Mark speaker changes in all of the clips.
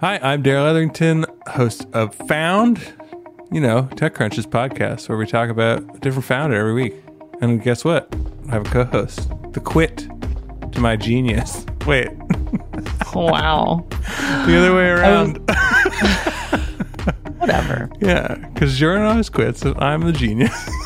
Speaker 1: Hi, I'm Darrell Etherington, host of Found, you know, TechCrunch's podcast, where we talk about a different founder every week. And guess what? I have a co host, the quit to my genius. Wait,
Speaker 2: Wow.
Speaker 1: the other way around.
Speaker 2: Whatever.
Speaker 1: yeah, because Jordan always quits, and I'm the genius.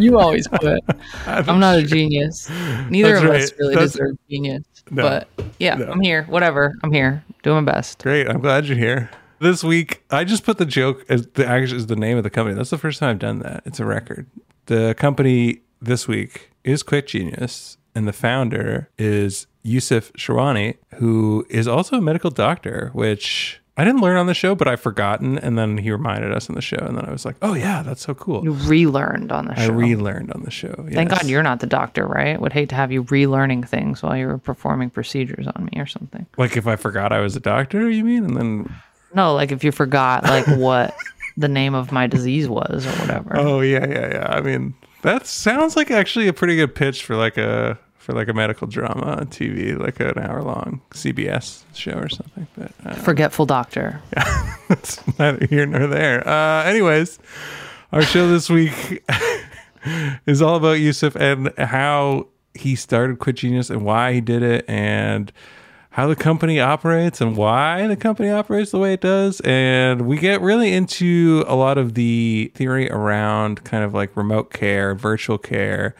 Speaker 2: You always quit. I'm not a genius. Neither
Speaker 1: That's
Speaker 2: of
Speaker 1: right.
Speaker 2: us really
Speaker 1: That's-
Speaker 2: deserve genius.
Speaker 1: No.
Speaker 2: But yeah,
Speaker 1: No.
Speaker 2: I'm here. Whatever. I'm here. Doing my best.
Speaker 1: Great. I'm glad you're here. This week, I just put the joke as the actually is the name of the company. That's the first time I've done that. It's a record. The company this week is Quit Genius, and the founder is Yusuf Sherwani, who is also a medical doctor, which I didn't learn on the show, but I've forgotten. And then he reminded us in the show, and then I was like, "Oh yeah, that's so cool."
Speaker 2: You relearned on the show.
Speaker 1: I relearned on the show.
Speaker 2: Thank. God you're not the doctor, right? Would hate to have you relearning things while you were performing procedures on me or something.
Speaker 1: like if I forgot I was a doctor. You mean? And then
Speaker 2: No, like if you forgot like what the name of my disease was or whatever.
Speaker 1: Oh yeah, yeah, yeah. I mean, that sounds like actually a pretty good pitch for like a for like a medical drama on TV, like an hour long CBS show or something. But uh,
Speaker 2: Forgetful doctor.
Speaker 1: Yeah, that's neither here nor there. Uh, anyways, our show this week is all about Yusuf and how he started Quit Genius and why he did it and how the company operates and why the company operates the way it does. And we get really into a lot of the theory around kind of like remote care, virtual care,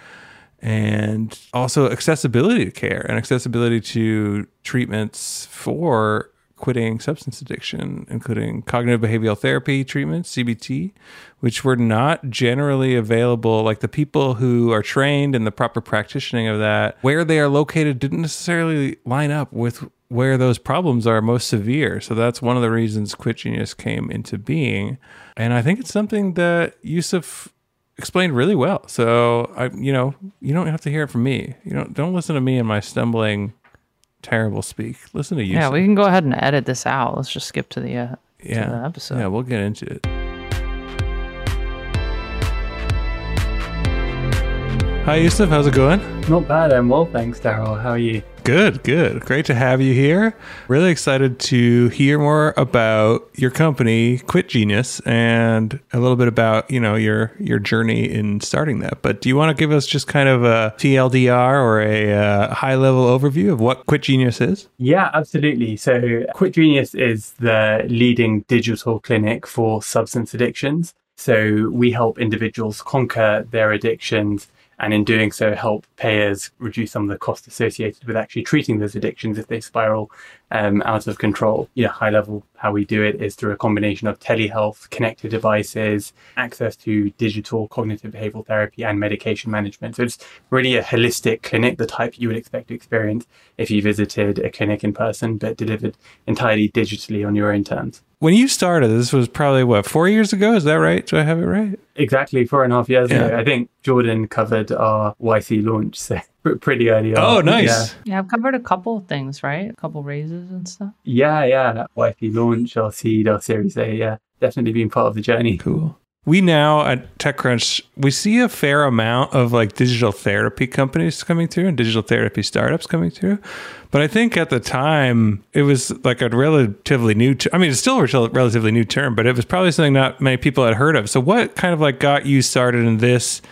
Speaker 1: and also accessibility to care and accessibility to treatments for quitting substance addiction, including cognitive behavioral therapy treatments, CBT, which were not generally available. Like the people who are trained in the proper practicing of that, where they are located didn't necessarily line up with where those problems are most severe. So that's one of the reasons Quit Genius came into being. And I think it's something that Yusuf explained really well. So I, you know, you don't have to hear it from me. You don't don't listen to me and my stumbling, terrible speak. Listen to you.
Speaker 2: Yeah, we can go ahead and edit this out. Let's just skip to the uh,
Speaker 1: yeah.
Speaker 2: the episode.
Speaker 1: Yeah, we'll get into it. Hi, Yusuf. How's it going?
Speaker 3: Not bad. I'm well, thanks, Darrell. How are you?
Speaker 1: Good, good. Great to have you here. Really excited to hear more about your company, Quit Genius, and a little bit about, you know, your your journey in starting that. But do you want to give us just kind of a TLDR or a uh, high-level overview of what Quit Genius is?
Speaker 3: Yeah, absolutely. So, Quit Genius is the leading digital clinic for substance addictions. So, we help individuals conquer their addictions and in doing so help payers reduce some of the costs associated with actually treating those addictions if they spiral um, out of control. You know, high level, how we do it is through a combination of telehealth, connected devices, access to digital cognitive behavioral therapy, and medication management. So it's really a holistic clinic, the type you would expect to experience if you visited a clinic in person, but delivered entirely digitally on your own terms.
Speaker 1: When you started, this was probably what four years ago. Is that right? Do I have it right?
Speaker 3: Exactly four and a half years
Speaker 1: Yeah.
Speaker 3: ago. I think Jordan covered our YC launch, so pretty early oh, on.
Speaker 1: Oh, nice.
Speaker 2: Yeah, I've covered a couple of things, right? A couple raises and stuff.
Speaker 3: Yeah, yeah. That YC launch, our seed, our Series A. Yeah, definitely been part of the journey.
Speaker 1: Cool. We now at TechCrunch we see a fair amount of like digital therapy companies coming through and digital therapy startups coming through, but I think at the time it was like a relatively new. i mean, it's still a rel- relatively new term, but it was probably something not many people had heard of. So, what kind of like got you started in this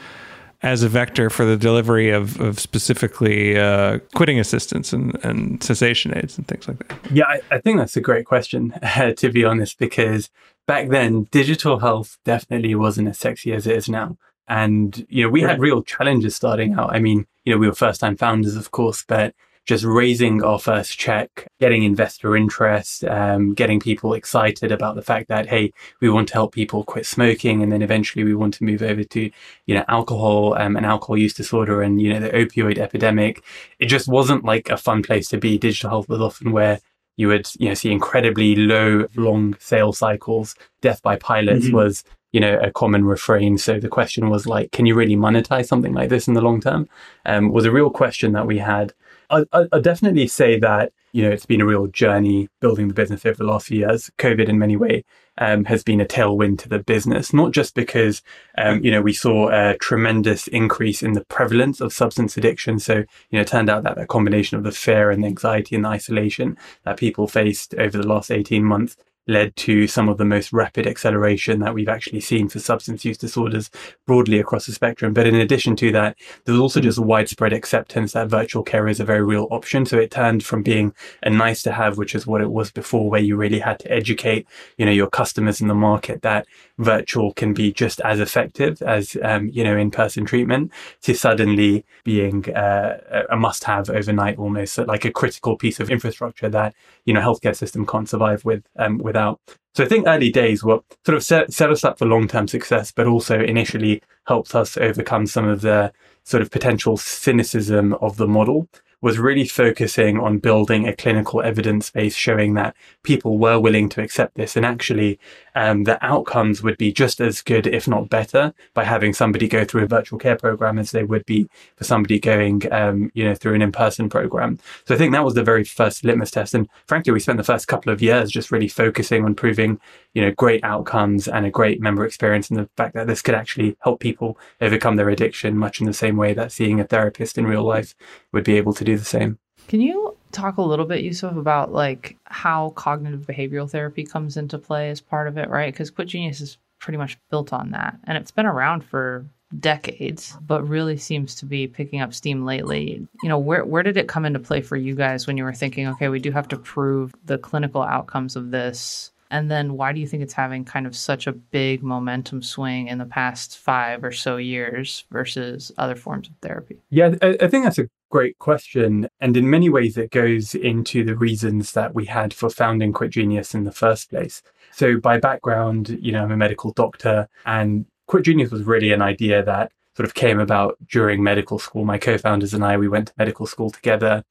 Speaker 1: as a vector for the delivery of, of specifically uh, quitting assistance and, and cessation aids and things like that?
Speaker 3: Yeah, I, I think that's a great question, to be honest, because back then digital health definitely wasn't as sexy as it is now. And, you know, we had real challenges starting out. I mean, you know, we were first time founders, of course, but just raising our first check, getting investor interest, um, getting people excited about the fact that, hey, we want to help people quit smoking. And then eventually we want to move over to, you know, alcohol um, and alcohol use disorder and, you know, the opioid epidemic. It just wasn't like a fun place to be. Digital health was often where you would, you know, see incredibly low, long sales cycles. Death by pilots
Speaker 1: Mm-hmm.
Speaker 3: Mhm. was, you know, a common refrain. So the question was like, can you really monetize something like this in the long term? Um, was a real question that we had. I, I, definitely say that you know it's been a real journey building the business over the last few years. COVID, in many ways, um, has been a tailwind to the business, not just because um, you know we saw a tremendous increase in the prevalence of substance addiction. So you know, it turned out that that combination of the fear and the anxiety and the isolation that people faced over the last eighteen months led to some of the most rapid acceleration that we've actually seen for substance use disorders broadly across the spectrum. But in addition to that, there's also just widespread acceptance that virtual care is a very real option. So it turned from being a nice to have, which is what it was before, where you really had to educate, you know, your customers in the market that virtual can be just as effective as, um, you know, in-person treatment to suddenly being uh, a must have overnight almost like a critical piece of infrastructure that, you know, healthcare system can't survive with, um, without. So I think early days were sort of set, set us up for long term success, but also initially helped us overcome some of the sort of potential cynicism of the model was really focusing on building a clinical evidence base showing that people were willing to accept this and actually um, the outcomes would be just as good, if not better, by having somebody go through a virtual care program as they would be for somebody going, um, you know, through an in-person program. So I think that was the very first litmus test. And frankly, we spent the first couple of years just really focusing on proving, you know, great outcomes and a great member experience and the fact that this could actually help people overcome their addiction much in the same way that seeing a therapist in real life would be able to do the same.
Speaker 2: Can you talk a little bit, Yusuf, about like how cognitive behavioral therapy comes into play as part of it, right? Because Quit Genius is pretty much built on that, and it's been around for decades, but really seems to be picking up steam lately. You know, where where did it come into play for you guys when you were thinking, okay, we do have to prove the clinical outcomes of this? And then why do you think it's having kind of such a big momentum swing in the past five or so years versus other forms of therapy?
Speaker 3: Yeah, I, think that's a great question. And in many ways, it goes into the reasons that we had for founding Quit Genius in the first place. So, by background, you know, I'm a medical doctor, and Quit Genius was really an idea that sort of came about during medical school. My co founders and I, we went to medical school together.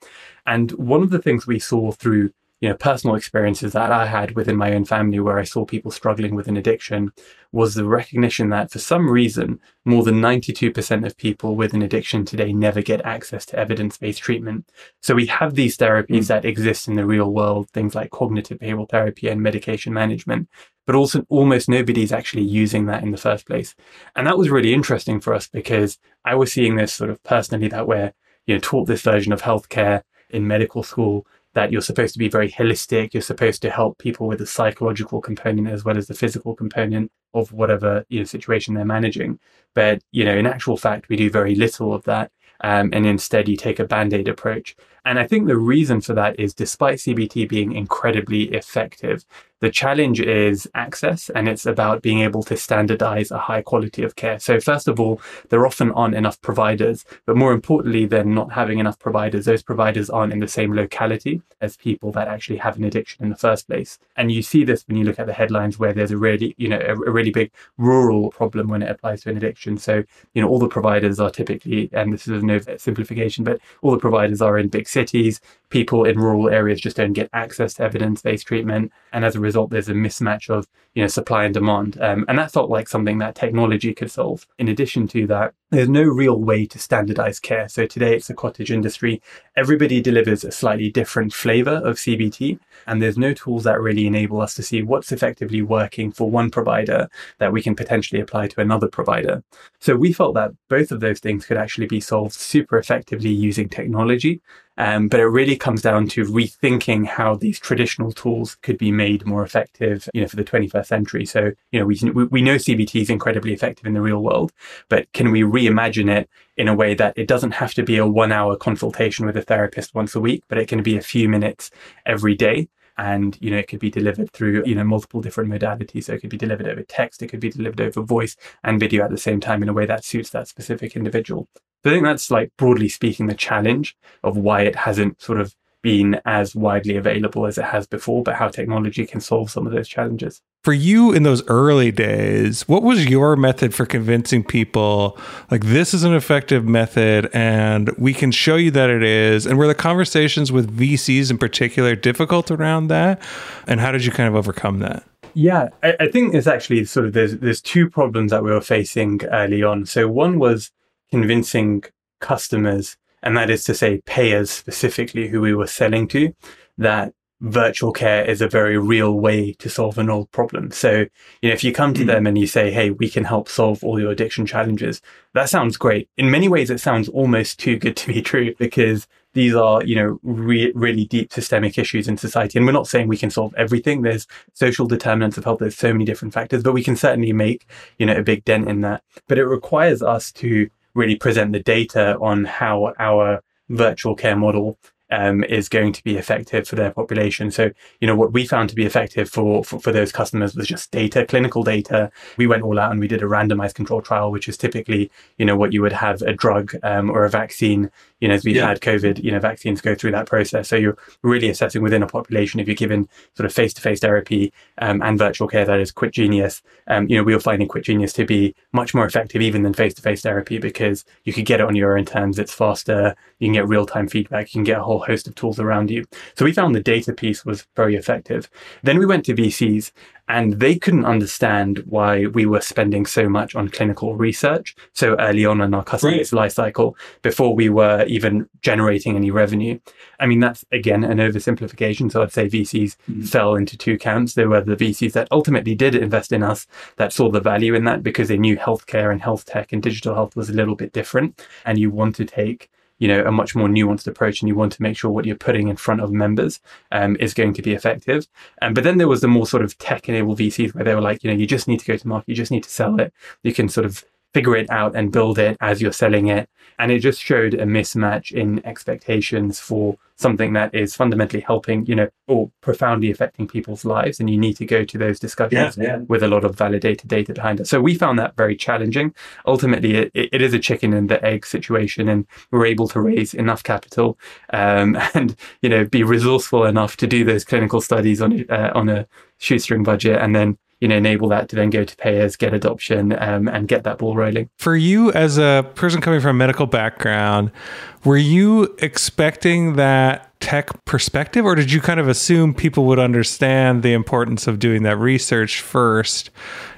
Speaker 3: And one of the things we saw through you know, personal experiences that I had within my own family where I saw people struggling with an addiction was the recognition that for some reason, more than 92% of people with an addiction today never get access to evidence based treatment. So we have these therapies mm. that exist in the real world, things like cognitive behavioral therapy and medication management, but also almost nobody's actually using that in the first place. And that was really interesting for us because I was seeing this sort of personally that we're, you know, taught this version of healthcare in medical school that you're supposed to be very holistic. You're supposed to help people with the psychological component as well as the physical component of whatever you know situation they're managing. But you know, in actual fact, we do very little of that. Um, and instead you take a band-aid approach. And I think the reason for that is despite CBT being incredibly effective, the challenge is access and it's about being able to standardize a high quality of care. So first of all, there often aren't enough providers, but more importantly than not having enough providers, those providers aren't in the same locality as people that actually have an addiction in the first place. And you see this when you look at the headlines where there's a really, you know, a, a really big rural problem when it applies to an addiction. So, you know, all the providers are typically, and this is no simplification, but all the providers are in big cities. People in rural areas just don't get access to evidence-based treatment. And as a result, there's a mismatch of you know supply and demand, um, and that felt like something that technology could solve. In addition to that, there's no real way to standardize care. So today it's a cottage industry. Everybody delivers a slightly different flavor of CBT, and there's no tools that really enable us to see what's effectively working for one provider that we can potentially apply to another provider. So we felt that both of those things could actually be solved super effectively using technology. Um, but it really comes down to rethinking how these traditional tools could be made more effective, you know, for the 21st century. So, you know, we, we know CBT is incredibly effective in the real world, but can we reimagine it in a way that it doesn't have to be a one hour consultation with a therapist once a week, but it can be a few minutes every day? and you know it could be delivered through you know multiple different modalities so it could be delivered over text it could be delivered over voice and video at the same time in a way that suits that specific individual I think that's like broadly speaking the challenge of why it hasn't sort of been as widely available as it has before, but how technology can solve some of those challenges.
Speaker 1: For you in those early days, what was your method for convincing people like this is an effective method and we can show you that it is? And were the conversations with VCs in particular difficult around that? And how did you kind of overcome that?
Speaker 3: Yeah, I, I think it's actually sort of there's there's two problems that we were facing early on. So one was convincing customers And that is to say payers specifically who we were selling to that virtual care is a very real way to solve an old problem. So, you know, if you come to mm. them and you say, Hey, we can help solve all your addiction challenges, that sounds great. In many ways, it sounds almost too good to be true because these are, you know, re- really deep systemic issues in society. And we're not saying we can solve everything. There's social determinants of health. There's so many different factors, but we can certainly make, you know, a big dent in that. But it requires us to really present the data on how our virtual care model um, is going to be effective for their population. So, you know, what we found to be effective for, for, for, those customers was just data, clinical data. We went all out and we did a randomized control trial, which is typically, you know, what you would have a drug um, or a vaccine you know, as we've yeah. had COVID, you know, vaccines go through that process. So you're really assessing within a population if you're given sort of face-to-face therapy um, and virtual care, that is Quit Genius. Um, you know, we were finding Quit Genius to be much more effective even than face-to-face therapy because you could get it on your own terms. It's faster. You can get real-time feedback. You can get a whole host of tools around you. So we found the data piece was very effective. Then we went to VCs and they couldn't understand why we were spending so much on clinical research so early on in our customer's right. life cycle before we were even generating any revenue. I mean, that's again an oversimplification. So I'd say VCs mm-hmm. fell into two camps. There were the VCs that ultimately did invest in us that saw the value in that because they knew healthcare and health tech and digital health was a little bit different. And you want to take you know a much more nuanced approach and you want to make sure what you're putting in front of members um, is going to be effective. Um, but then there was the more sort of tech enabled vcs where they were like you know you just need to go to market you just need to sell it. You can sort of figure it out and build it as you're selling it and it just showed a mismatch in expectations for something that is fundamentally helping, you know, or profoundly affecting people's lives. And you need to go to those discussions yeah, yeah. with a lot of validated data behind it. So we found that very challenging. Ultimately, it, it is a chicken and the egg situation, and we're able to raise enough capital um, and, you know, be resourceful enough to do those clinical studies on, uh, on a shoestring budget and then you know enable that to then go to payers get adoption um, and get that ball rolling.
Speaker 1: For you as a person coming from a medical background were you expecting that tech perspective, or did you kind of assume people would understand the importance of doing that research first,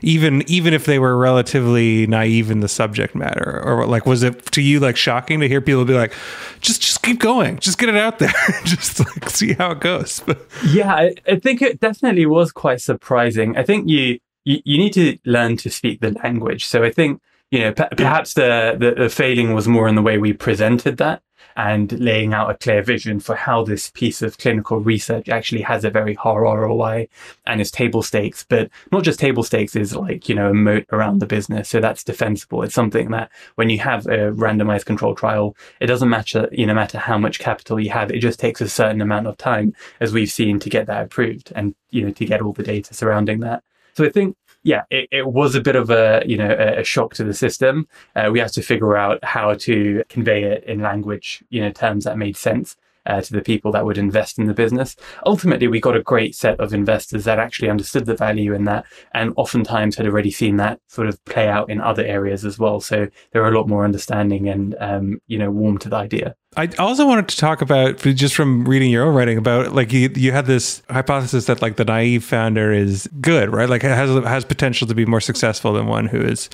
Speaker 1: even even if they were relatively naive in the subject matter? Or like, was it to you like shocking to hear people be like, just just keep going, just get it out there, just like see how it goes?
Speaker 3: yeah, I, I think it definitely was quite surprising. I think you you, you need to learn to speak the language. So I think you know, perhaps the, the, the failing was more in the way we presented that and laying out a clear vision for how this piece of clinical research actually has a very high ROI and is table stakes, but not just table stakes is like, you know, a moat around the business. So that's defensible. It's something that when you have a randomized control trial, it doesn't matter, you know, matter how much capital you have. It just takes a certain amount of time, as we've seen, to get that approved and, you know, to get all the data surrounding that. So I think yeah, it, it, was a bit of a you know a, shock to the system. Uh, we had to figure out how to convey it in language, you know, terms that made sense uh, to the people that would invest in the business. Ultimately, we got a great set of investors that actually understood the value in that and oftentimes had already seen that sort of play out in other areas as well. So they were a lot more understanding and, um, you know, warm to the idea.
Speaker 1: I also wanted to talk about just from reading your own writing about like you, you had this hypothesis that like the naive founder is good, right? Like has has potential to be more successful than one who is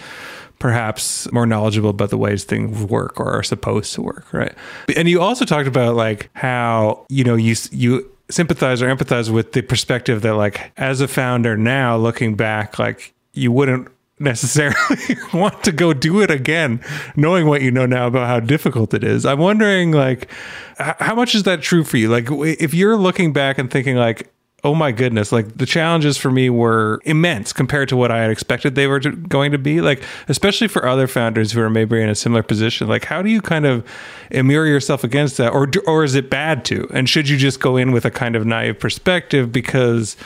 Speaker 1: perhaps more knowledgeable about the ways things work or are supposed to work, right? And you also talked about like how, you know, you you sympathize or empathize with the perspective that like as a founder now looking back like you wouldn't necessarily want to go do it again knowing what you know now about how difficult it is i'm wondering like how much is that true for you like if you're looking back and thinking like oh my goodness, like the challenges for me were immense compared to what I had expected they were to, going to be. Like, especially for other founders who are maybe in a similar position, like how do you kind of mirror yourself against that, or or is it bad to? And should you just go in with a kind of naive perspective because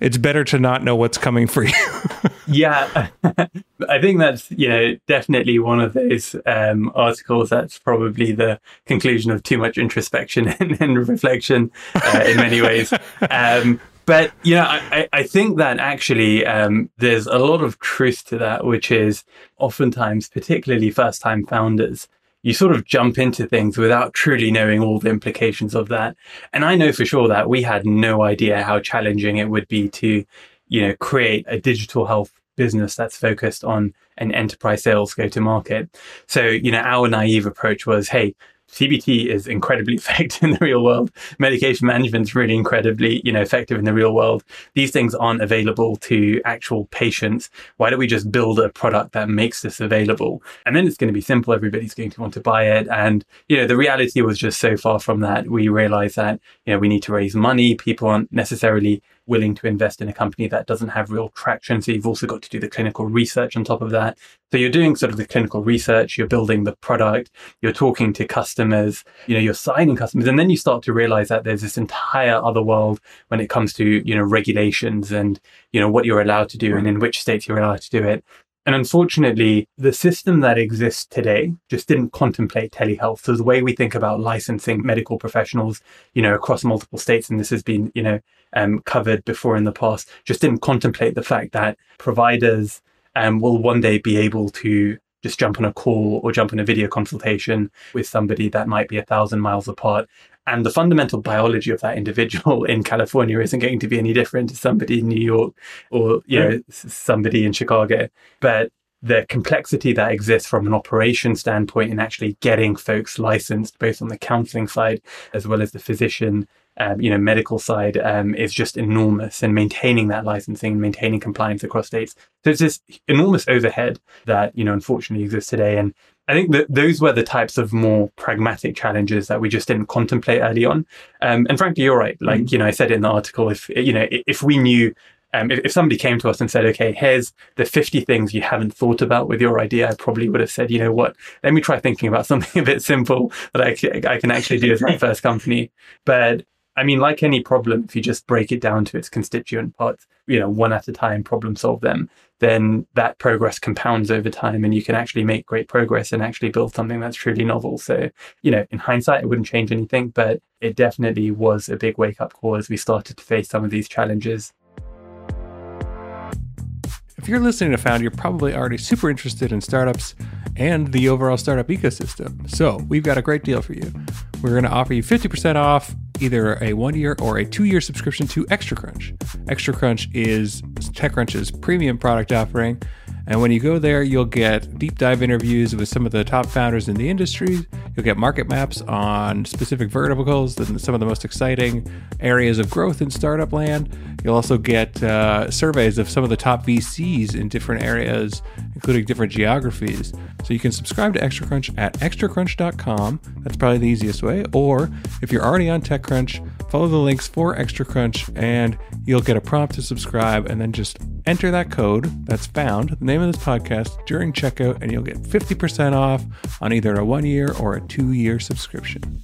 Speaker 1: it's better to not know what's coming for you.
Speaker 3: yeah, I think that's know definitely one of those um, articles that's probably the conclusion of too much introspection and, and reflection uh, in many ways. Um, but you know, I, I think that actually um, there's a lot of truth to that, which is oftentimes, particularly first-time founders, you sort of jump into things without truly knowing all the implications of that. And I know for sure that we had no idea how challenging it would be to, you know, create a digital health business that's focused on an enterprise sales go to market. So, you know, our naive approach was, hey, CBT is incredibly effective in the real world. Medication management is really incredibly, you know, effective in the real world. These things aren't available to actual patients. Why don't we just build a product that makes this available? And then it's going to be simple. Everybody's going to want to buy it. And, you know, the reality was just so far from that. We realized that, you know, we need to raise money. People aren't necessarily willing to invest in a company that doesn't have real traction. So you've also got to do the clinical research on top of that. So you're doing sort of the clinical research, you're building the product, you're talking to customers, you know, you're signing customers. And then you start to realize that there's this entire other world when it comes to, you know, regulations and, you know, what you're allowed to do and in which states you're allowed to do it. And unfortunately, the system that exists today just didn't contemplate telehealth. So the way we think about licensing medical professionals, you know, across multiple states, and this has been, you know, um, covered before in the past, just didn't contemplate the fact that providers um, will one day be able to just jump on a call or jump on a video consultation with somebody that might be a thousand miles apart. And the fundamental biology of that individual in California isn't going to be any different to somebody in New York or, you know, somebody in Chicago. But the complexity that exists from an operation standpoint in actually getting folks licensed, both on the counseling side as well as the physician um, you know, medical side um, is just enormous and maintaining that licensing and maintaining compliance across states. So it's this enormous overhead that, you know, unfortunately exists today. And I think that those were the types of more pragmatic challenges that we just didn't contemplate early on. Um, and frankly, you're right. Like, mm-hmm. you know, I said in the article, if, you know, if we knew um, if, if, somebody came to us and said, okay, here's the 50 things you haven't thought about with your idea, I probably would have said, you know what, let me try thinking about something a bit simple that I, I can actually do as my first company. But I mean, like any problem, if you just break it down to its constituent parts, you know, one at a time, problem solve them, then that progress compounds over time and you can actually make great progress and actually build something that's truly novel. So, you know, in hindsight, it wouldn't change anything, but it definitely was a big wake up call as we started to face some of these challenges.
Speaker 1: If you're listening to Found, you're probably already super interested in startups and the overall startup ecosystem. So, we've got a great deal for you. We're going to offer you 50% off either a one year or a two year subscription to ExtraCrunch. ExtraCrunch is TechCrunch's premium product offering. And when you go there, you'll get deep dive interviews with some of the top founders in the industry. You'll get market maps on specific verticals and some of the most exciting areas of growth in startup land. You'll also get uh, surveys of some of the top VCs in different areas, including different geographies. So you can subscribe to ExtraCrunch at extracrunch.com. That's probably the easiest way. Or if you're already on TechCrunch, follow the links for ExtraCrunch and you'll get a prompt to subscribe and then just enter that code that's found, the name of this podcast, during checkout, and you'll get 50% off on either a one year or a two year subscription.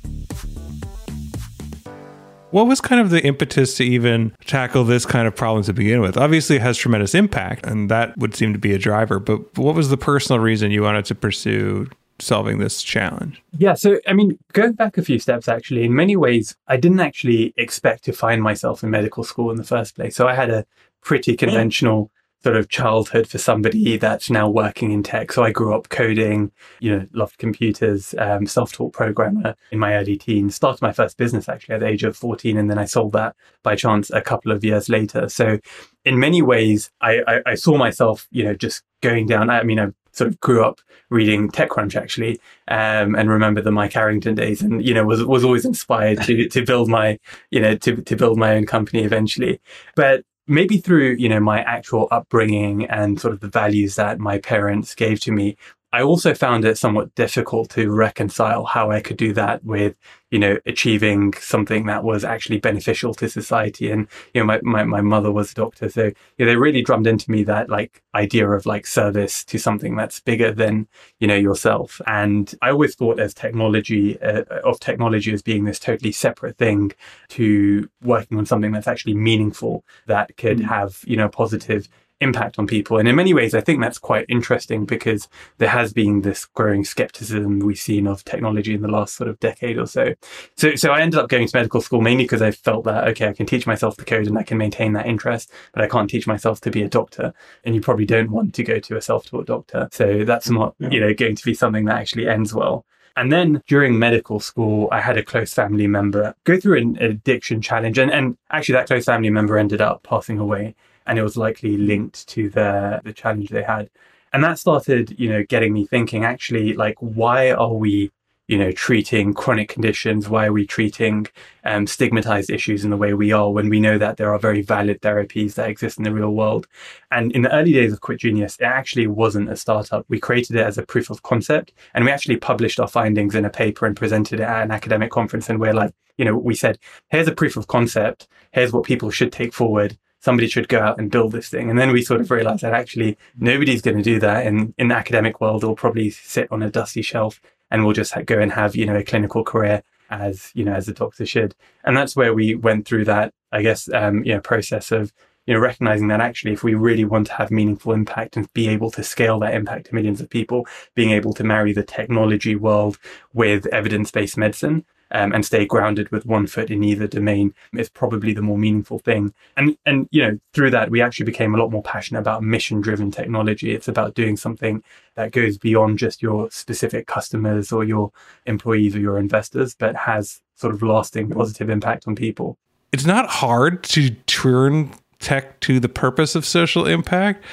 Speaker 1: What was kind of the impetus to even tackle this kind of problem to begin with? Obviously, it has tremendous impact, and that would seem to be a driver. But what was the personal reason you wanted to pursue solving this challenge?
Speaker 3: Yeah, so I mean, going back a few steps, actually, in many ways, I didn't actually expect to find myself in medical school in the first place. So I had a pretty conventional sort of childhood for somebody that's now working in tech. So I grew up coding, you know, loved computers, um, self-taught programmer in my early teens. Started my first business actually at the age of 14, and then I sold that by chance a couple of years later. So in many ways, I, I, I saw myself, you know, just going down. I mean, I sort of grew up reading TechCrunch actually, um, and remember the Mike Arrington days, and you know was was always inspired to to build my you know to to build my own company eventually. But maybe through you know my actual upbringing and sort of the values that my parents gave to me I also found it somewhat difficult to reconcile how I could do that with, you know, achieving something that was actually beneficial to society. And, you know, my, my, my mother was a doctor. So, you know, they really drummed into me that like idea of like service to something that's bigger than, you know, yourself. And I always thought as technology, uh, of technology as being this totally separate thing to working on something that's actually meaningful that could mm. have, you know, positive impact on people. And in many ways, I think that's quite interesting because there has been this growing skepticism we've seen of technology in the last sort of decade or so. So, so I ended up going to medical school mainly because I felt that, okay, I can teach myself the code and I can maintain that interest, but I can't teach myself to be a doctor. And you probably don't want to go to a self-taught doctor. So that's not, you know, going to be something that actually ends well. And then during medical school, I had a close family member go through an addiction challenge. And, and actually, that close family member ended up passing away and it was likely linked to the the challenge they had. And that started, you know, getting me thinking actually like why are we you know, treating chronic conditions? Why are we treating um, stigmatized issues in the way we are when we know that there are very valid therapies that exist in the real world? And in the early days of Quit Genius, it actually wasn't a startup. We created it as a proof of concept and we actually published our findings in a paper and presented it at an academic conference. And we're like, you know, we said, here's a proof of concept. Here's what people should take forward somebody should go out and build this thing. And then we sort of realized that actually nobody's going to do that. And in the academic world, they'll probably sit on a dusty shelf and we'll just go and have, you know, a clinical career as, you know, as a doctor should. And that's where we went through that, I guess, um, you know, process of, you know, recognizing that actually, if we really want to have meaningful impact and be able to scale that impact to millions of people, being able to marry the technology world with evidence-based medicine, um, and stay grounded with one foot in either domain is probably the more meaningful thing. And and you know through that we actually became a lot more passionate about mission driven technology. It's about doing something that goes beyond just your specific customers or your employees or your investors, but has sort of lasting positive impact on people.
Speaker 1: It's not hard to turn tech to the purpose of social impact.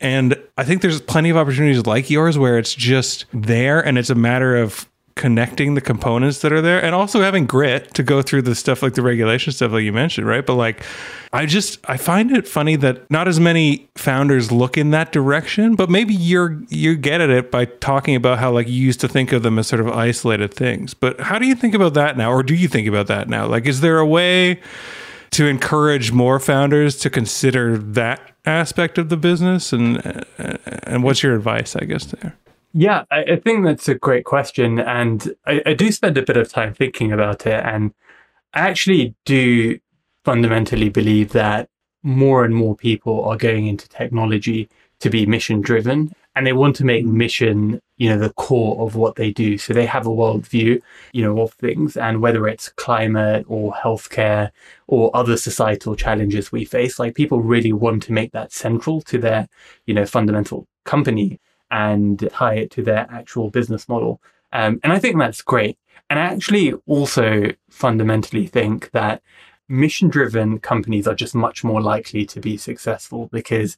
Speaker 1: And I think there's plenty of opportunities like yours where it's just there and it's a matter of connecting the components that are there and also having grit to go through the stuff like the regulation stuff like you mentioned right? But like i just i find it funny that not as many founders look in that direction but maybe you're you get at it by talking about how like you used to think of them as sort of isolated things. But how do you think about that now? Or do you think about that now? Like is there a way to encourage more founders to consider that aspect of the business? And and what's your advice i guess there
Speaker 3: yeah, I, I, think that's a great question. And I, I, do spend a bit of time thinking about it. And I actually do fundamentally believe that more and more people are going into technology to be mission driven and they want to make mm. mission, you know, the core of what they do. So they have a worldview, you know, of things. And whether it's climate or healthcare or other societal challenges we face, like people really want to make that central to their, you know, fundamental company and tie it to their actual business model. Um, and I think that's great. And I actually also fundamentally think that mission driven companies are just much more likely to be successful because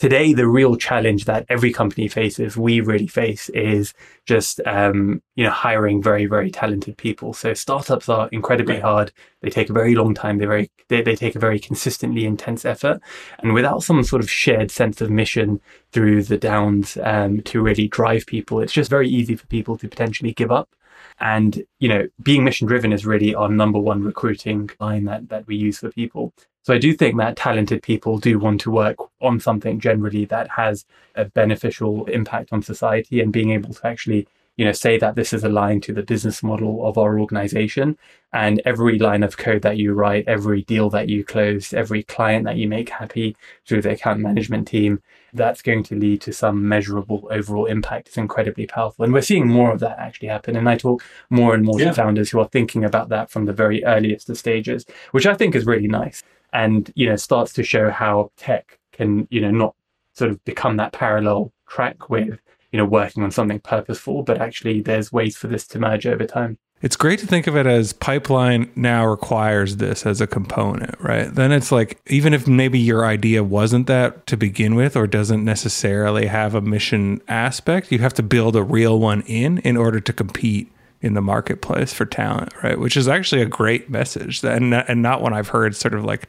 Speaker 3: today the real challenge that every company faces we really face is just um, you know hiring very very talented people. So startups are incredibly hard. They take a very long time. They very they, they take a very consistently intense effort. And without some sort of shared sense of mission through the downs um, to really drive people it's just very easy for people to potentially give up. And you know being mission driven is really our number one recruiting line that that we use for people so I do think that talented people do want to work on something generally that has a beneficial impact on society and being able to actually you know say that this is aligned to the business model of our organization. And every line of code that you write every deal that you close every client that you make happy through the account management team that's going to lead to some measurable overall impact. It's incredibly powerful. And we're seeing more of that actually happen. And i talk more and more yeah. to founders who are thinking about that from the very earliest of stages which i think is really nice and you know starts to show how tech can you know not sort of become that parallel track with you know working on something purposeful but actually there's ways for this to merge over time
Speaker 1: it's great to think of it as pipeline now requires this as a component, right? Then it's like, even if maybe your idea wasn't that to begin with or doesn't necessarily have a mission aspect, you have to build a real one in in order to compete in the marketplace for talent, right? Which is actually a great message, and and not one I've heard sort of like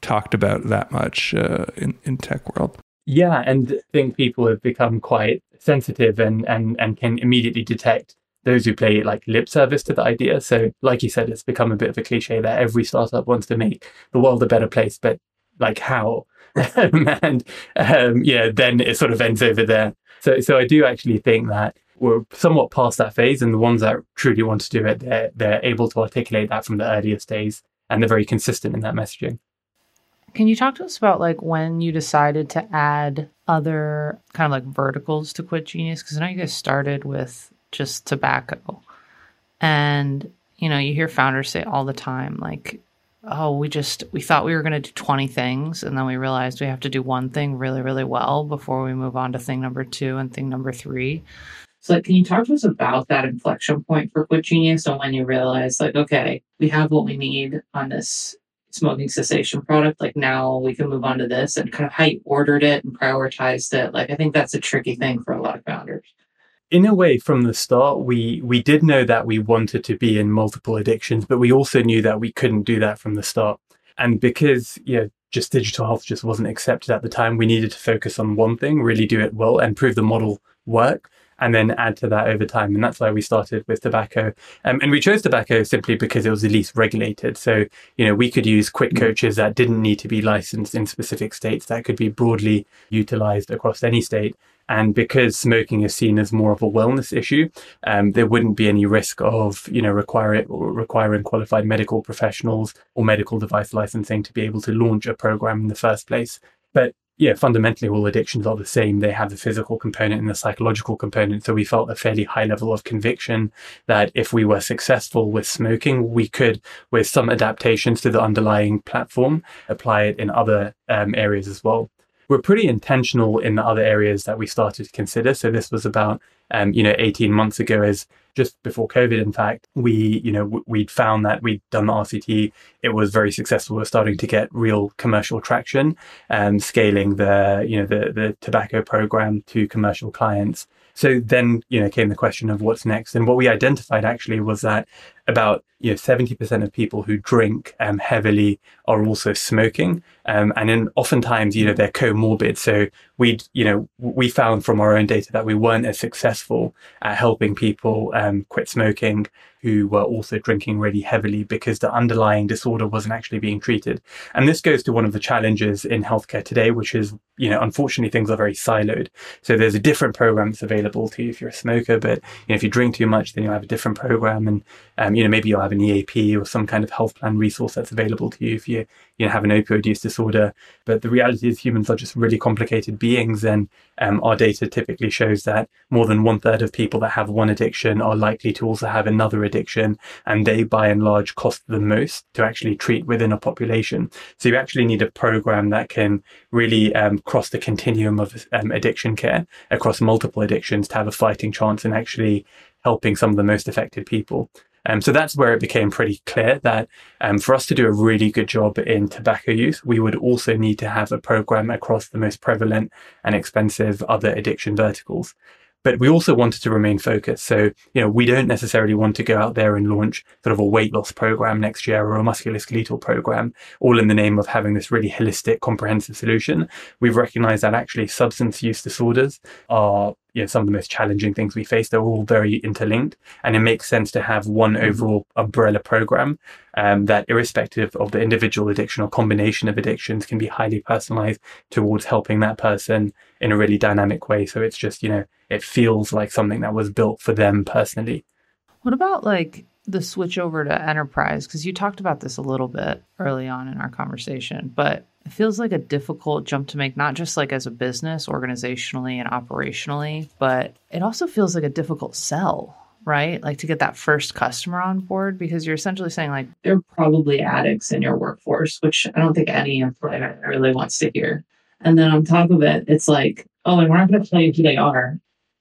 Speaker 1: talked about that much uh, in in tech world.
Speaker 3: Yeah, and I think people have become quite sensitive and and and can immediately detect those who play like lip service to the idea. So, like you said, it's become a bit of a cliche that every startup wants to make the world a better place, but like how? and um, yeah, then it sort of ends over there. So, so I do actually think that we're somewhat past that phase, and the ones that truly want to do it, they're they're able to articulate that from the earliest days, and they're very consistent in that messaging.
Speaker 2: Can you talk to us about like when you decided to add other kind of like verticals to Quit Genius? Because I know you guys started with just tobacco, and you know you hear founders say all the time like oh we just we thought we were going to do 20 things and then we realized we have to do one thing really really well before we move on to thing number two and thing number three so, like, can you talk to us about that inflection point for Quit Genius and when you realize, like, okay, we have what we need on this smoking cessation product. Like, now we can move on to this and kind of how you ordered it and prioritized it. Like, I think that's a tricky thing for a lot of founders.
Speaker 3: in a way from the start we we did know that we wanted to be in multiple addictions but we also knew that we couldn't do that from the start and because you know just digital health just wasn't accepted at the time we needed to focus on one thing really do it well and prove the model work and then add to that over time. And that's why we started with tobacco. Um, and we chose tobacco simply because it was the least regulated. So you know we could use quit coaches that didn't need to be licensed in specific states that could be broadly utilized across any state. And because smoking is seen as more of a wellness issue, um, there wouldn't be any risk of, you know, requiring, requiring qualified medical professionals or medical device licensing to be able to launch a program in the first place. But yeah, fundamentally, all addictions are the same. They have the physical component and the psychological component. So we felt a fairly high level of conviction that if we were successful with smoking, we could, with some adaptations to the underlying platform, apply it in other um, areas as well we're pretty intentional in the other areas that we started to consider. So this was about, um, you know, 18 months ago as just before COVID, in fact, we, you know, we'd found that we'd done the RCT. It was very successful. We're starting to get real commercial traction and um, scaling the, you know, the, the tobacco program to commercial clients. So then, you know, came the question of what's next. And what we identified actually was that about you know 70% of people who drink um, heavily are also smoking um, and then oftentimes you know they're comorbid so we you know we found from our own data that we weren't as successful at helping people um, quit smoking who were also drinking really heavily because the underlying disorder wasn't actually being treated. And this goes to one of the challenges in healthcare today, which is, you know, unfortunately things are very siloed. So there's a different program that's available to you if you're a smoker, but you know, if you drink too much, then you'll have a different program. And, um, you know, maybe you'll have an EAP or some kind of health plan resource that's available to you if you, you know, have an opioid use disorder. But the reality is humans are just really complicated beings. And um, our data typically shows that more than one third of people that have one addiction are likely to also have another addiction, and they by and large cost the most to actually treat within a population. So you actually need a program that can really um, cross the continuum of um, addiction care across multiple addictions to have a fighting chance in actually helping some of the most affected people. Um, so that's where it became pretty clear that um, for us to do a really good job in tobacco use, we would also need to have a program across the most prevalent and expensive other addiction verticals but we also wanted to remain focused. So, you know, we don't necessarily want to go out there and launch sort of a weight loss program next year or a musculoskeletal program, all in the name of having this really holistic, comprehensive solution. We've recognized that actually substance use disorders are you know, some of the most challenging things we face. They're all very interlinked, and it makes sense to have one mm-hmm. overall umbrella program um, that, irrespective of the individual addiction or combination of addictions, can be highly personalized towards helping that person in a really dynamic way. So it's just, you know, it feels like something that was built for them personally.
Speaker 2: What about like the switch over to enterprise? Because you talked about this a little bit early on in our conversation, but it feels like a difficult jump to make, not just like as a business, organizationally and operationally, but it also feels like a difficult sell, right? Like to get that first customer on board because you're essentially saying, like,
Speaker 4: they're probably addicts in your workforce, which I don't think any employer really wants to hear. And then on top of it, it's like, oh, and we're not going to tell you who they are.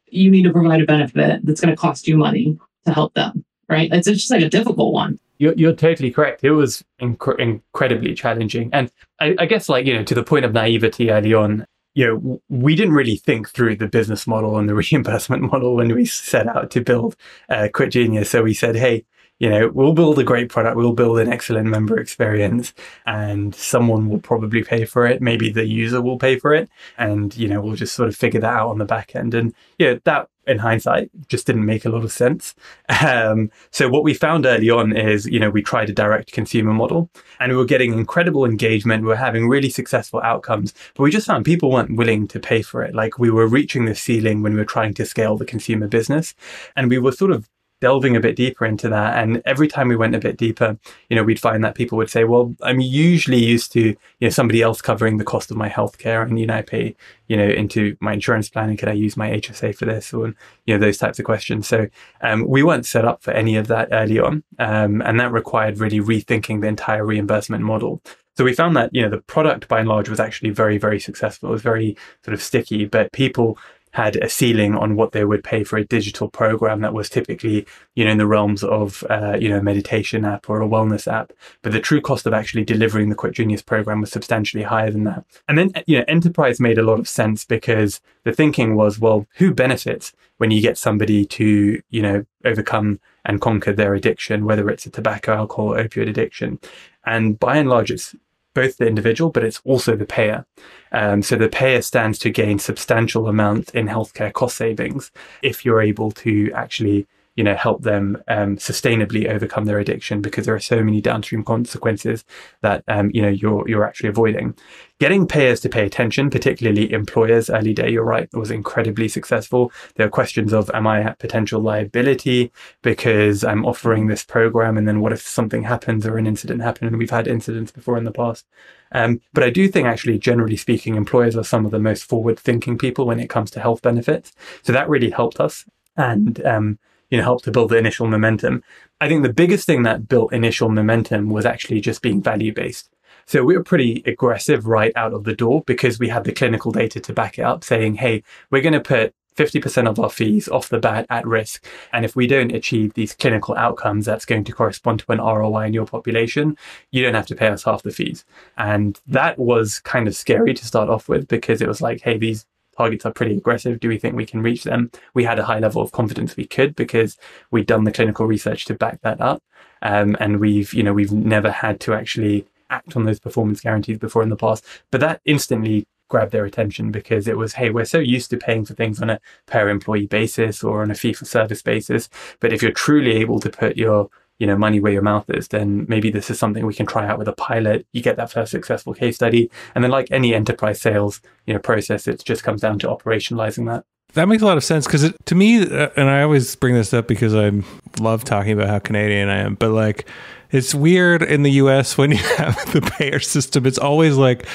Speaker 4: You need to provide a benefit that's going to cost you money to help them, right? It's just like a difficult one.
Speaker 3: You're, you're totally correct. It was inc- incredibly challenging. And I, I guess, like, you know, to the point of naivety early on, you know, we didn't really think through the business model and the reimbursement model when we set out to build uh, Quit Genius. So we said, hey, you know, we'll build a great product, we'll build an excellent member experience, and someone will probably pay for it. Maybe the user will pay for it, and you know, we'll just sort of figure that out on the back end. And yeah, that in hindsight just didn't make a lot of sense. Um, so what we found early on is, you know, we tried a direct consumer model, and we were getting incredible engagement. We were having really successful outcomes, but we just found people weren't willing to pay for it. Like we were reaching the ceiling when we were trying to scale the consumer business, and we were sort of delving a bit deeper into that. And every time we went a bit deeper, you know, we'd find that people would say, well, I'm usually used to, you know, somebody else covering the cost of my healthcare and, you know, I pay, you know, into my insurance plan and could I use my HSA for this or, you know, those types of questions. So, um, we weren't set up for any of that early on. Um, and that required really rethinking the entire reimbursement model. So we found that, you know, the product by and large was actually very, very successful. It was very sort of sticky, but people had a ceiling on what they would pay for a digital program that was typically, you know, in the realms of, uh, you know, a meditation app or a wellness app. But the true cost of actually delivering the Quit Genius program was substantially higher than that. And then, you know, enterprise made a lot of sense because the thinking was, well, who benefits when you get somebody to, you know, overcome and conquer their addiction, whether it's a tobacco, alcohol, opioid addiction. And by and large, it's both the individual, but it's also the payer. Um, so the payer stands to gain substantial amounts in healthcare cost savings if you're able to actually you know, help them um, sustainably overcome their addiction because there are so many downstream consequences that um, you know you're you're actually avoiding. Getting payers to pay attention, particularly employers, early day, you're right, was incredibly successful. There are questions of, am I at potential liability because I'm offering this program? And then what if something happens or an incident happens? And we've had incidents before in the past. Um, but I do think actually, generally speaking, employers are some of the most forward thinking people when it comes to health benefits. So that really helped us. And, um, you know, helped to build the initial momentum. I think the biggest thing that built initial momentum was actually just being value based. So we were pretty aggressive right out of the door because we had the clinical data to back it up saying, Hey, we're going to put 50% of our fees off the bat at risk. And if we don't achieve these clinical outcomes, that's going to correspond to an ROI in your population. You don't have to pay us half the fees. And that was kind of scary to start off with because it was like, Hey, these targets are pretty aggressive. Do we think we can reach them? We had a high level of confidence we could because we'd done the clinical research to back that up. Um, and we've, you know, we've never had to actually act on those performance guarantees before in the past. But that instantly grabbed their attention because it was, hey, we're so used to paying for things on a per employee basis or on a fee for service basis. But if you're truly able to put your you know, money where your mouth is, then maybe this is something we can try out with a pilot. You get that first successful case study. And then like any enterprise sales, you know, process, it just comes down to operationalizing that.
Speaker 1: That makes a lot of sense because to me, uh, and I always bring this up because I love talking about how Canadian I am, but like it's weird in the US when you have the payer system. It's always like,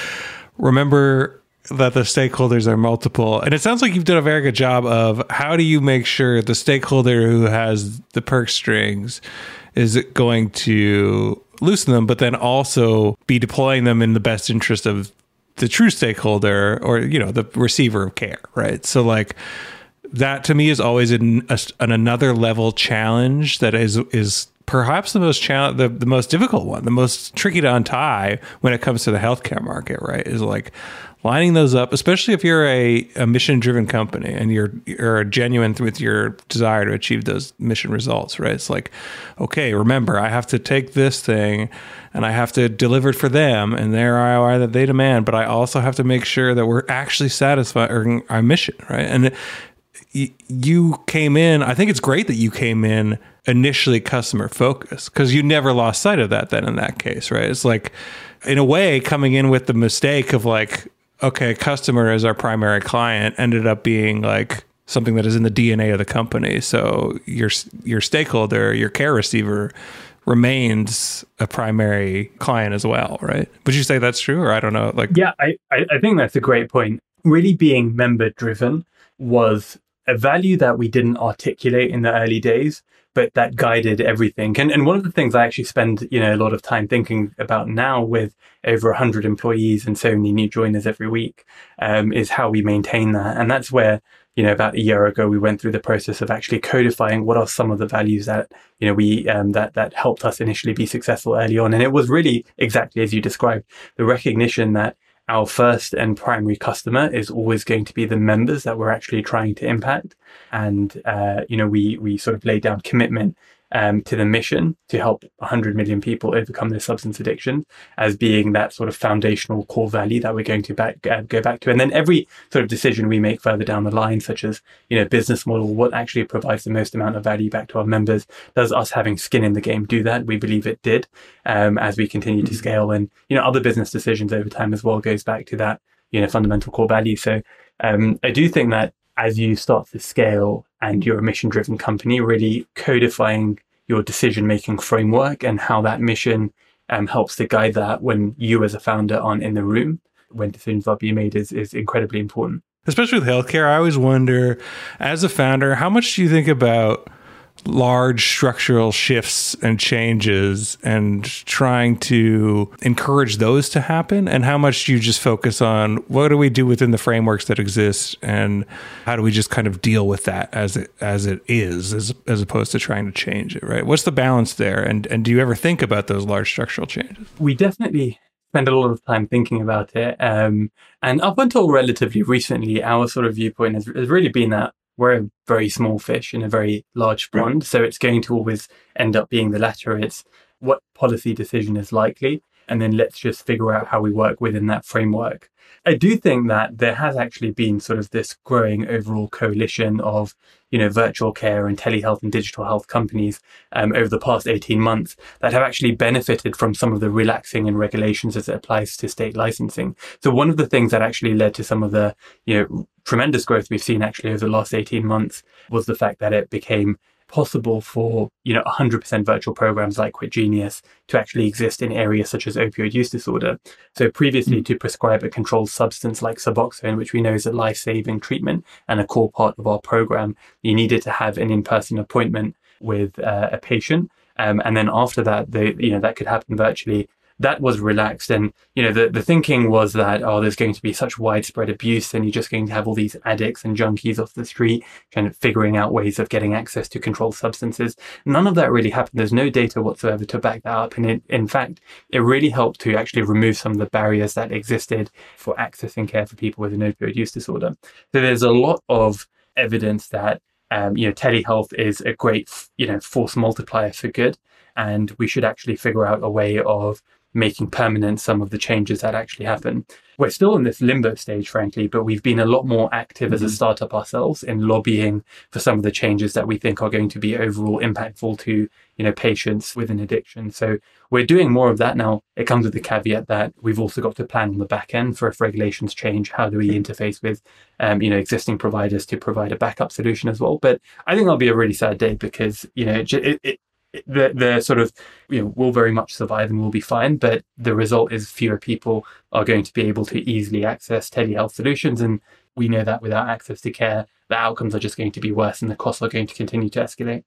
Speaker 1: remember that the stakeholders are multiple. And it sounds like you've done a very good job of how do you make sure the stakeholder who has the perk strings is it going to loosen them, but then also be deploying them in the best interest of the true stakeholder or you know the receiver of care, right? So like that to me is always an, a, an another level challenge that is is perhaps the most challenge the, the most difficult one, the most tricky to untie when it comes to the healthcare market, right? Is like lining those up, especially if you're a, a mission driven company and you're you're genuine with your desire to achieve those mission results, right? It's like, okay, remember, I have to take this thing and I have to deliver it for them and their ROI that they demand, but I also have to make sure that we're actually satisfying our mission, right? And you came in, I think it's great that you came in initially customer focused because you never lost sight of that then in that case, right? It's like, in a way, coming in with the mistake of like, okay, customer as our primary client ended up being like something that is in the DNA of the company. So your your stakeholder, your care receiver remains a primary client as well, right? Would you say that's true or I don't know like
Speaker 3: Yeah, I I think that's a great point. Really being member driven was a value that we didn't articulate in the early days but that guided everything. And, and one of the things I actually spend, you know, a lot of time thinking about now with over 100 employees and so many new joiners every week um, is how we maintain that. And that's where, you know, about a year ago, we went through the process of actually codifying what are some of the values that, you know, we, um, that, that helped us initially be successful early on. And it was really exactly as you described, the recognition that our first and primary customer is always going to be the members that we're actually trying to impact. And, uh, you know, we, we sort of lay down commitment um, to the mission to help 100 million people overcome their substance addiction as being that sort of foundational core value that we're going to back, uh, go back to. And then every sort of decision we make further down the line, such as, you know, business model, what actually provides the most amount of value back to our members, does us having skin in the game do that? We believe it did um, as we continue to mm-hmm. scale. And, you know, other business decisions over time as well goes back to that, you know, fundamental core value. So um, I do think that as you start to scale and you're a mission driven company, really codifying your decision making framework and how that mission um, helps to guide that when you as a founder aren't in the room when decisions are being made is, is incredibly important.
Speaker 1: Especially with healthcare, I always wonder as a founder, how much do you think about large structural shifts and changes and trying to encourage those to happen? And how much do you just focus on what do we do within the frameworks that exist and how do we just kind of deal with that as it as it is as, as opposed to trying to change it right? What's the balance there? And and do you ever think about those large structural changes?
Speaker 3: We definitely spend a lot of time thinking about it um, and up until relatively recently our sort of viewpoint has, has really been that we're a very small fish in a very large pond. So it's going to always end up being the latter. It's what policy decision is likely. And then let's just figure out how we work within that framework. I do think that there has actually been sort of this growing overall coalition of, you know, virtual care and telehealth and digital health companies um, over the past 18 months that have actually benefited from some of the relaxing in regulations as it applies to state licensing. So one of the things that actually led to some of the, you know, tremendous growth we've seen actually over the last 18 months was the fact that it became possible for you know 100% virtual programs like Quit Genius to actually exist in areas such as opioid use disorder. So previously, mm. to prescribe a controlled substance like Suboxone, which we know is a life-saving treatment and a core part of our program, you needed to have an in-person appointment with uh, a patient. Um, and then after that, the, you know that could happen virtually that was relaxed. And, you know, the, the thinking was that, oh, there's going to be such widespread abuse and you're just going to have all these addicts and junkies off the street kind of figuring out ways of getting access to controlled substances. None of that really happened. There's no data whatsoever to back that up. And it, in fact, it really helped to actually remove some of the barriers that existed for accessing care for people with an opioid use disorder. So there's a lot of evidence that um, you know, telehealth is a great, you know, force multiplier for good. And we should actually figure out a way of making permanent some of the changes that actually happen. We're still in this limbo stage, frankly, but we've been a lot more active mm-hmm. as a mm-hmm. startup ourselves in lobbying for some of the changes that we think are going to be overall impactful to, you know, patients with an addiction. So we're doing more of that now. It comes with the caveat that we've also got to plan on the back end for if regulations change, how do we interface with, um, you know, existing providers to provide a backup solution as well. But I think that'll be a really sad day because, you know, it, it, the the sort of you know will very much survive and will be fine, but the result is fewer people are going to be able to easily access telehealth solutions, and we know that without access to care, the outcomes are just going to be worse, and the costs are going to continue to escalate.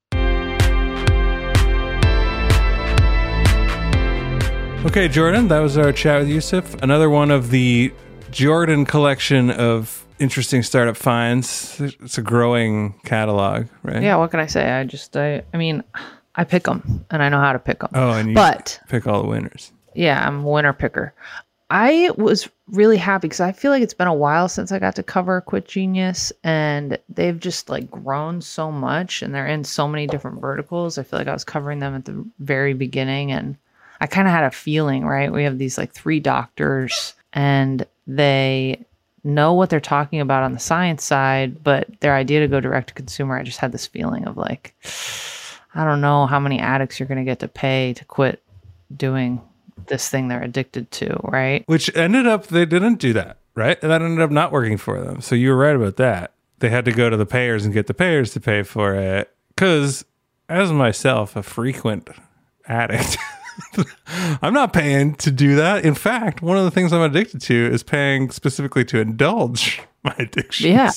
Speaker 1: Okay, Jordan, that was our chat with Yusuf. Another one of the Jordan collection of interesting startup finds. It's a growing catalog, right?
Speaker 2: Yeah, what can I say? I just, I, I mean, I pick them and I know how to pick them.
Speaker 1: Oh, and you
Speaker 2: but
Speaker 1: pick all the winners.
Speaker 2: Yeah, I'm a winner picker. I was really happy because I feel like it's been a while since I got to cover Quit Genius, and they've just like grown so much, and they're in so many different verticals. I feel like I was covering them at the very beginning, and I kind of had a feeling, right? We have these like three doctors, and they know what they're talking about on the science side, but their idea to go direct to consumer, I just had this feeling of like I don't know how many addicts you're going to get to pay to quit doing this thing they're addicted to, right?
Speaker 1: Which ended up, they didn't do that, right? And that ended up not working for them. So you were right about that. They had to go to the payers and get the payers to pay for it. Because as myself, a frequent addict, I'm not paying to do that. In fact, one of the things I'm addicted to is paying specifically to indulge my addiction.
Speaker 2: Yeah,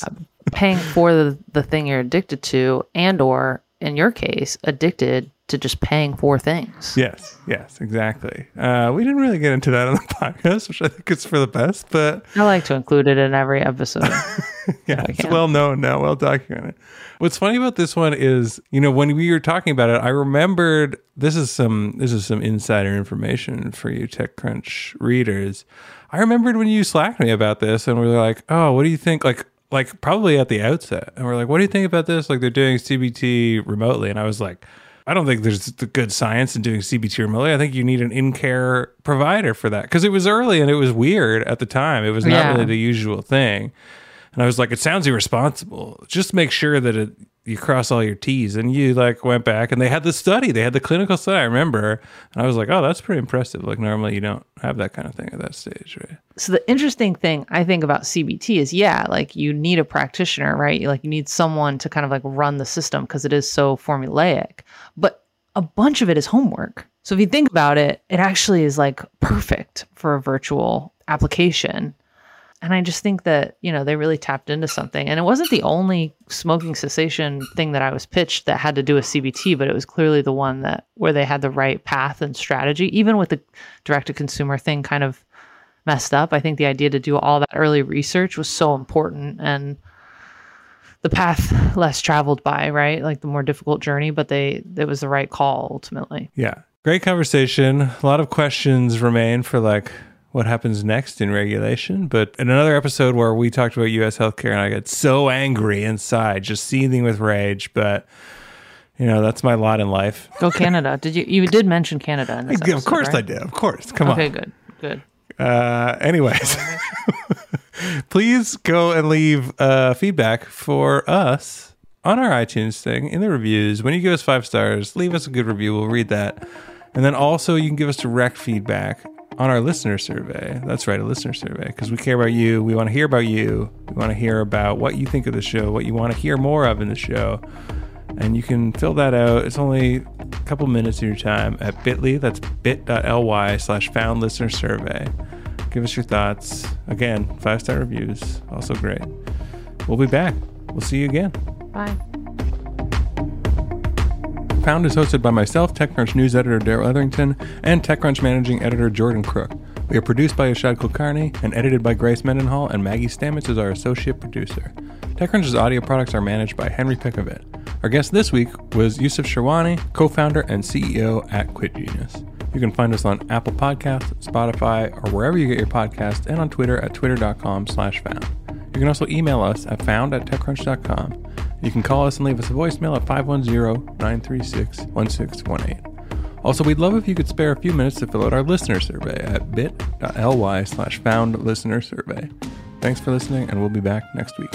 Speaker 2: paying for the, the thing you're addicted to and or in your case, addicted to just paying for things.
Speaker 1: Yes, yes, exactly. Uh, we didn't really get into that on the podcast, which I think is for the best, but
Speaker 2: I like to include it in every episode.
Speaker 1: yeah, it's well known now, well documented. What's funny about this one is, you know, when we were talking about it, I remembered this is some this is some insider information for you TechCrunch readers. I remembered when you slacked me about this and we were like, "Oh, what do you think?" Like like probably at the outset. And we're like, what do you think about this? Like they're doing CBT remotely. And I was like, I don't think there's the good science in doing CBT remotely. I think you need an in care provider for that because it was early and it was weird at the time. It was not yeah. really the usual thing. And I was like, it sounds irresponsible. Just make sure that it, you cross all your T's. And you like went back and they had the study, they had the clinical study. I remember. And I was like, oh, that's pretty impressive. Like normally you don't have that kind of thing at that stage, right?
Speaker 2: So the interesting thing I think about CBT is, yeah, like you need a practitioner, right? Like you need someone to kind of like run the system because it is so formulaic. But a bunch of it is homework. So if you think about it, it actually is like perfect for a virtual application and I just think that, you know, they really tapped into something. And it wasn't the only smoking cessation thing that I was pitched that had to do with CBT, but it was clearly the one that where they had the right path and strategy, even with the direct to consumer thing kind of messed up. I think the idea to do all that early research was so important and the path less traveled by, right? Like the more difficult journey, but they it was the right call ultimately.
Speaker 1: Yeah. Great conversation. A lot of questions remain for like what happens next in regulation. But in another episode where we talked about US healthcare and I got so angry inside, just seething with rage, but you know, that's my lot in life.
Speaker 2: Go Canada. did you you did mention Canada in this episode,
Speaker 1: of course
Speaker 2: right?
Speaker 1: I did. Of course. Come
Speaker 2: Okay,
Speaker 1: on.
Speaker 2: Okay, good. Good.
Speaker 1: Uh, anyways, please go and leave uh, feedback for us on our iTunes thing in the reviews. When you give us five stars, leave us a good review. We'll read that. And then also, you can give us direct feedback on our listener survey. That's right, a listener survey, because we care about you. We want to hear about you. We want to hear about what you think of the show, what you want to hear more of in the show. And you can fill that out. It's only a couple minutes of your time at bit.ly. That's bit.ly slash found listener survey. Give us your thoughts. Again, five star reviews. Also great. We'll be back. We'll see you again.
Speaker 2: Bye.
Speaker 1: Found is hosted by myself, TechCrunch news editor Darrell Etherington, and TechCrunch managing editor Jordan Crook. We are produced by Yashad Kulkarni and edited by Grace Mendenhall, and Maggie Stamets is our associate producer. TechCrunch's audio products are managed by Henry Pickavet. Our guest this week was Yusuf Sherwani, co-founder and CEO at Quit Genius. You can find us on Apple Podcasts, Spotify, or wherever you get your podcasts, and on Twitter at twitter.com slash found. You can also email us at found at techcrunch.com. You can call us and leave us a voicemail at 510-936-1618. Also, we'd love if you could spare a few minutes to fill out our listener survey at bit.ly slash found listener survey. Thanks for listening, and we'll be back next week.